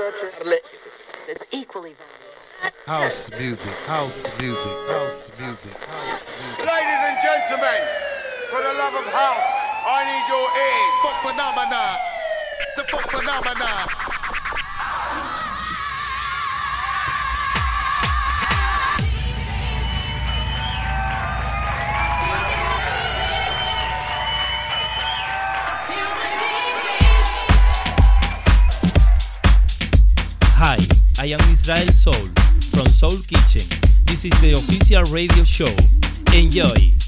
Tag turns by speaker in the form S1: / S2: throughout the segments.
S1: It's equally valuable.
S2: House music, house music, house music, house music.
S3: Ladies and gentlemen, for the love of house, I need your ears.
S2: Fuck phenomena. The fuck phenomena.
S4: Soul from Soul Kitchen. This is the official radio show. Enjoy!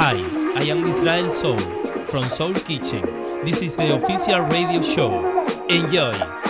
S5: Hi,
S6: I am Israel
S7: Soul from Soul Kitchen. This is the official radio show. Enjoy!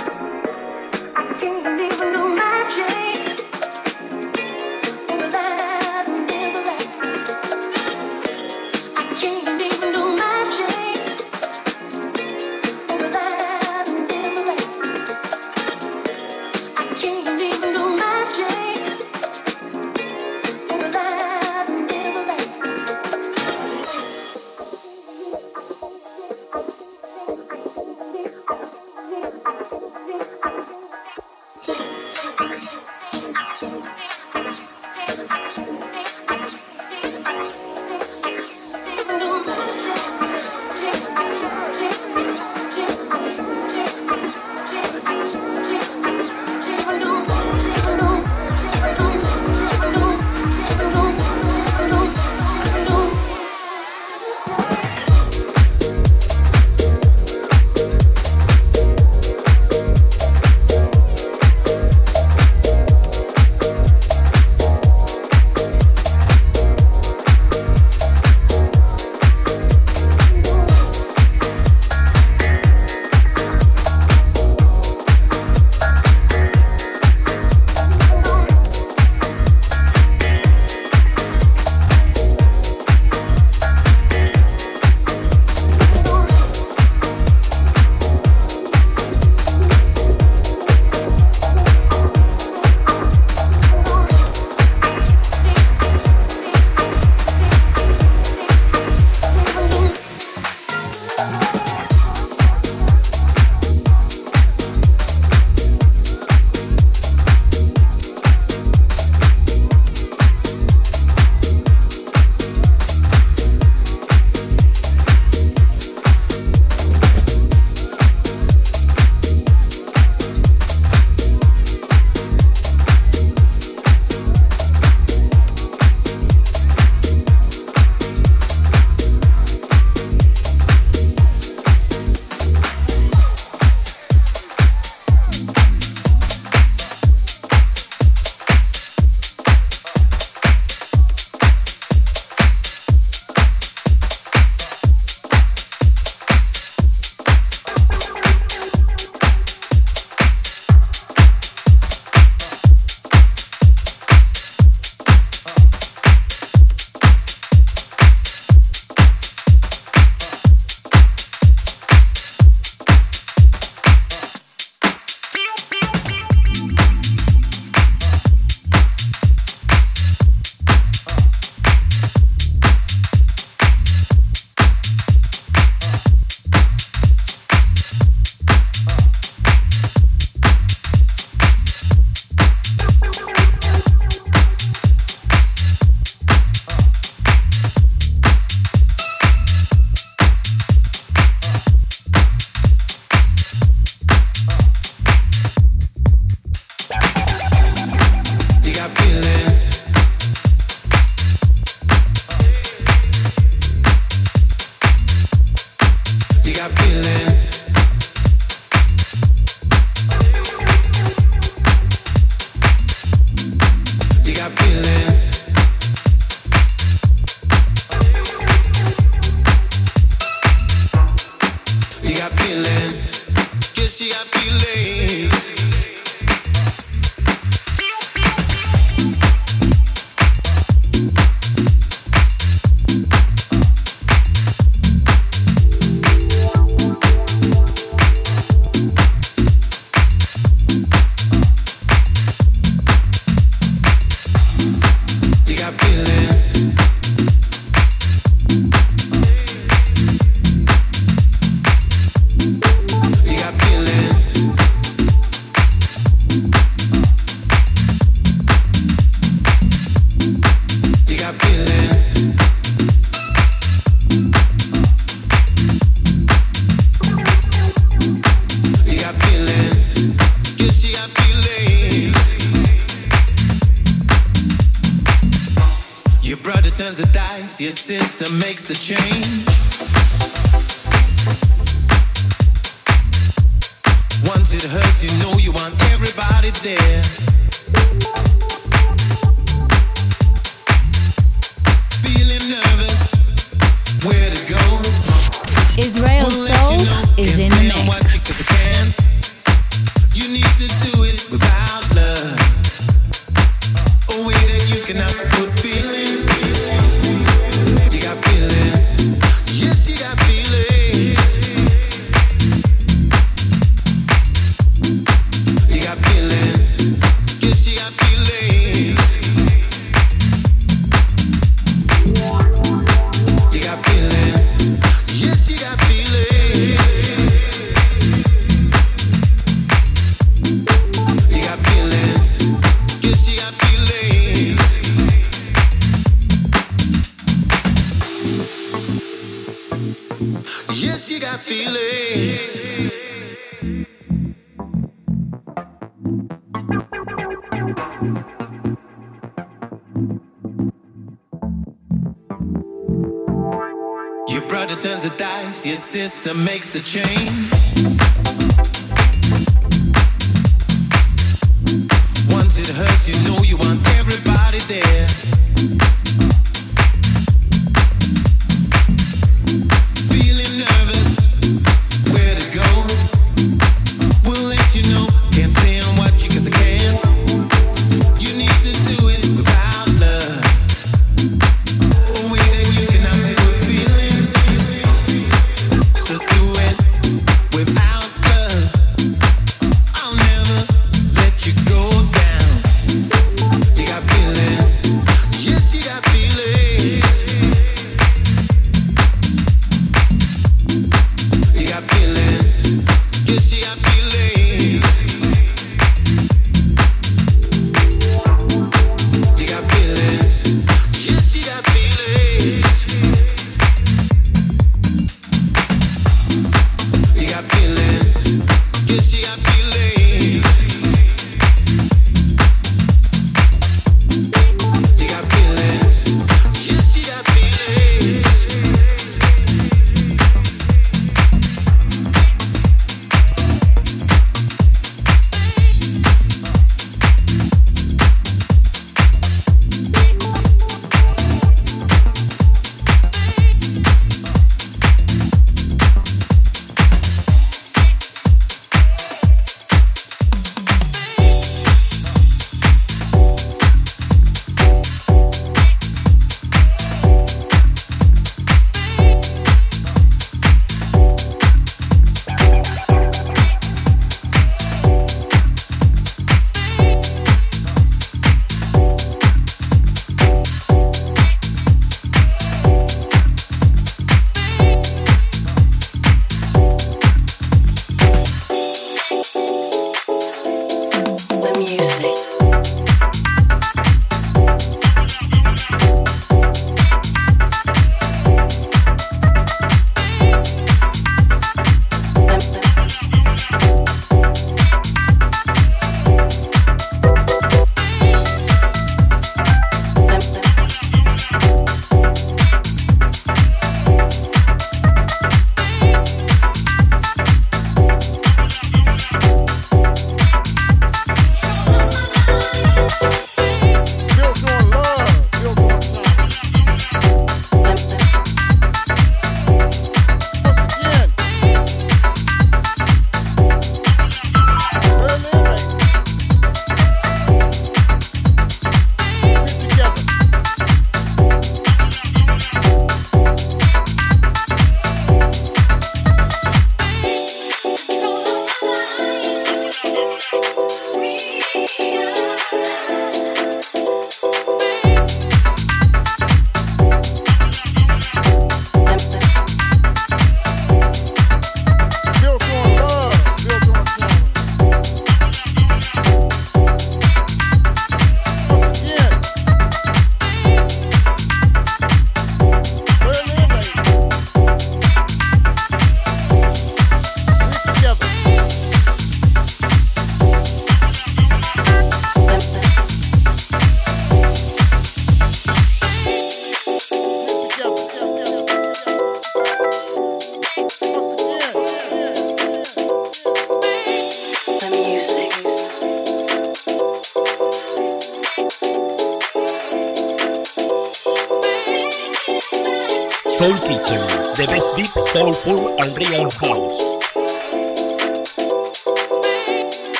S7: Sister makes the change.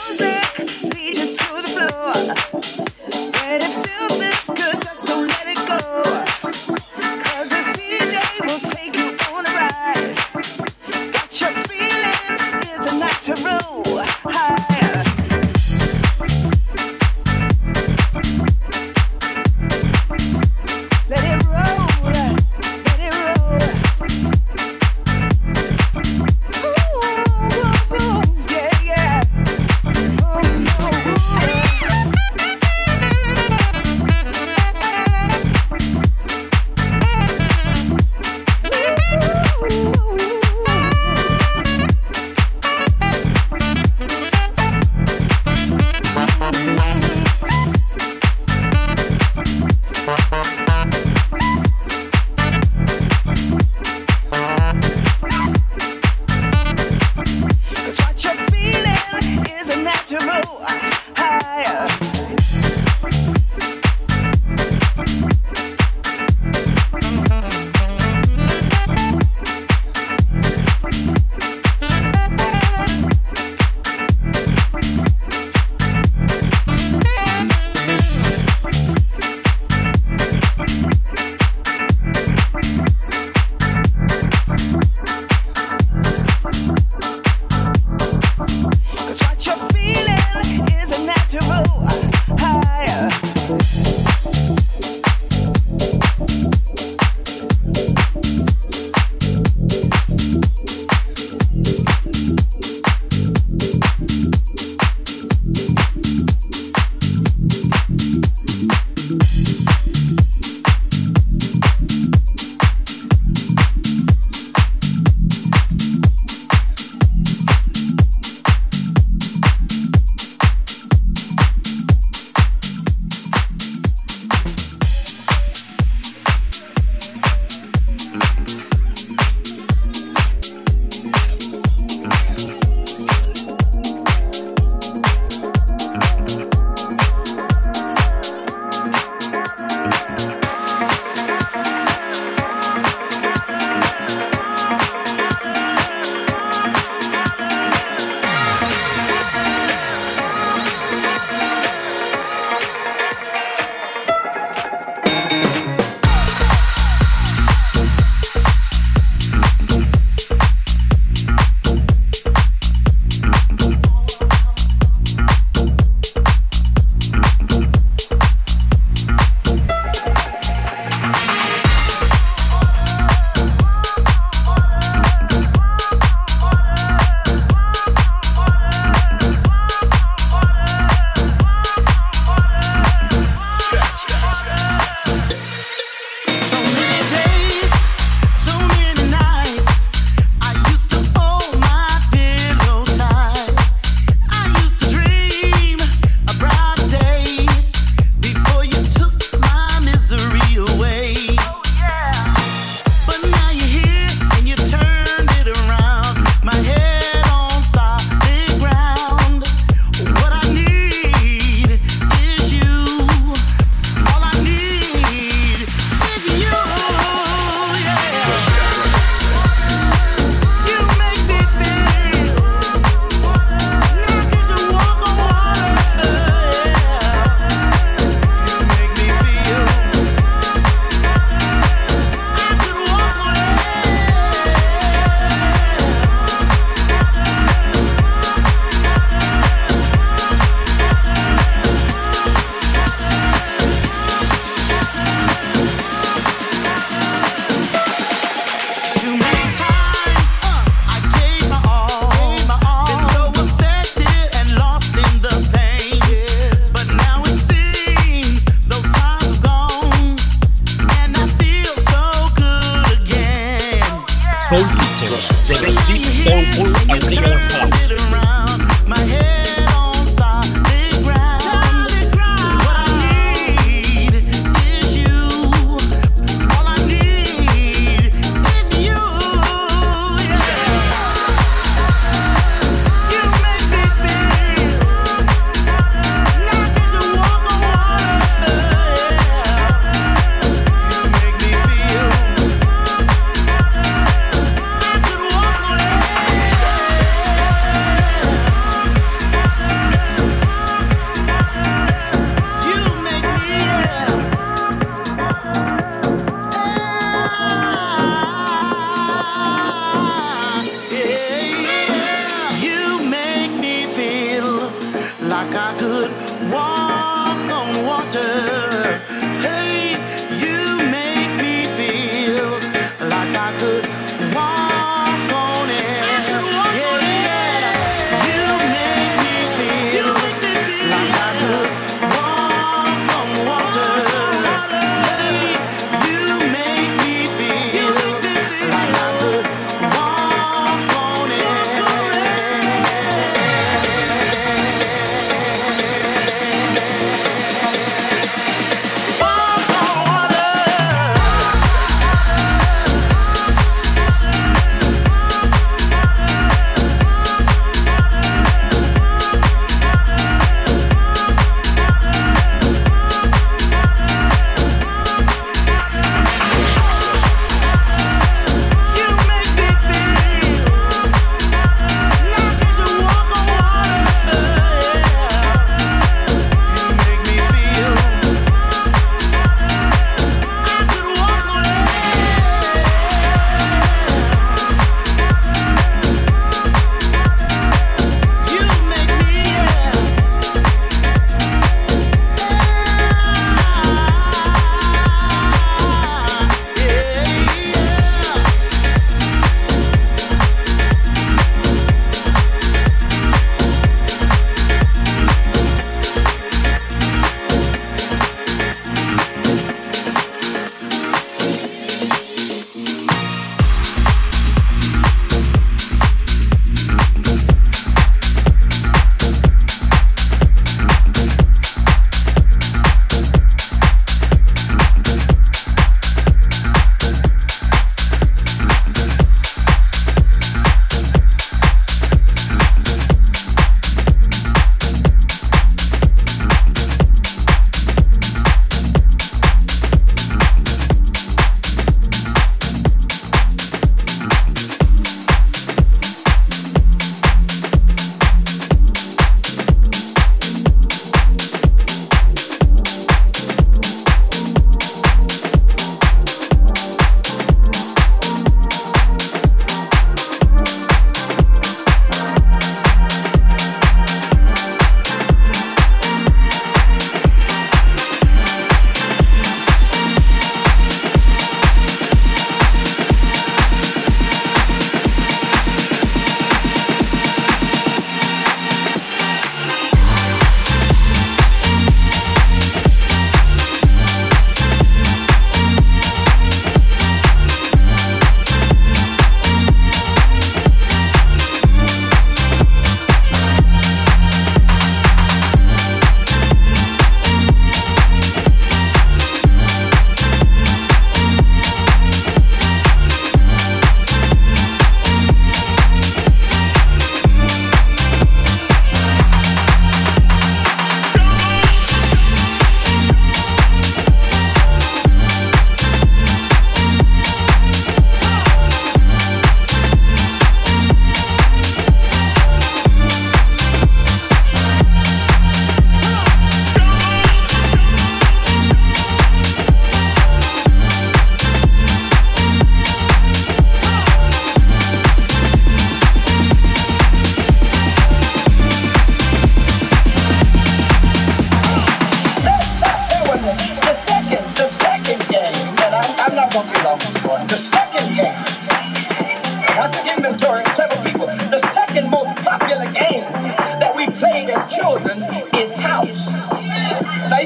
S8: Jose.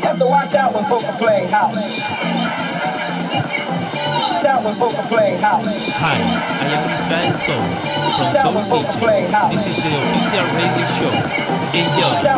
S9: Have to watch out when folks are playing house. Watch out
S10: Hi, I am Israel Soul from Soul Kitchen. This is the official radio show. Enjoy.
S9: I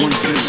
S11: one thing.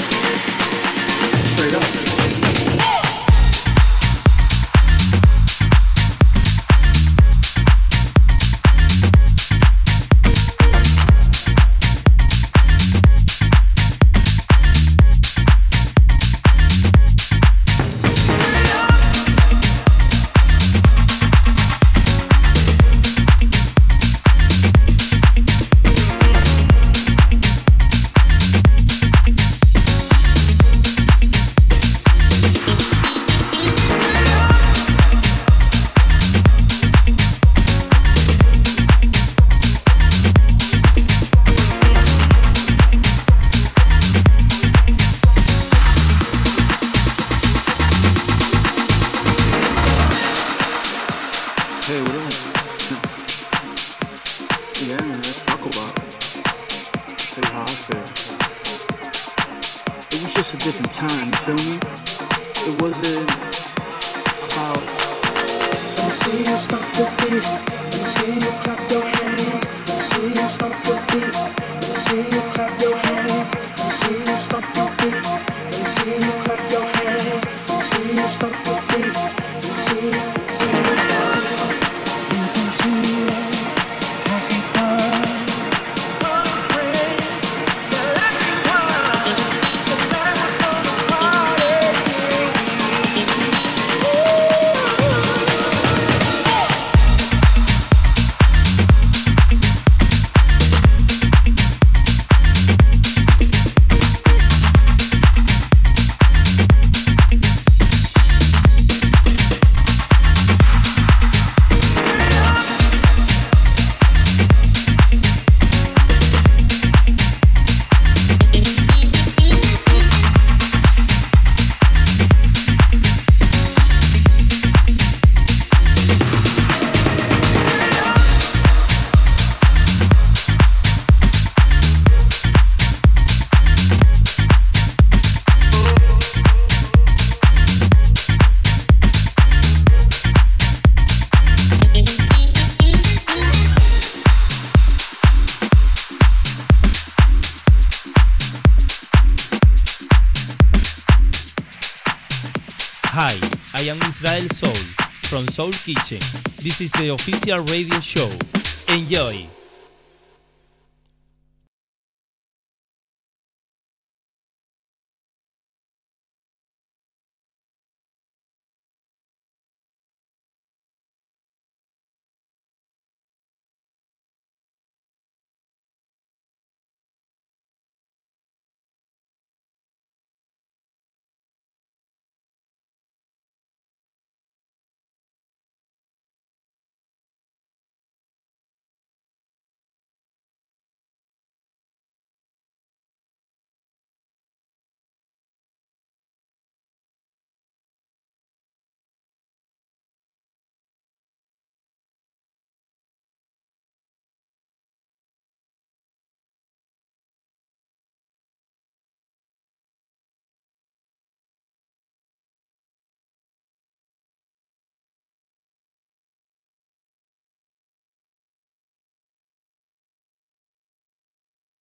S4: Official radio show.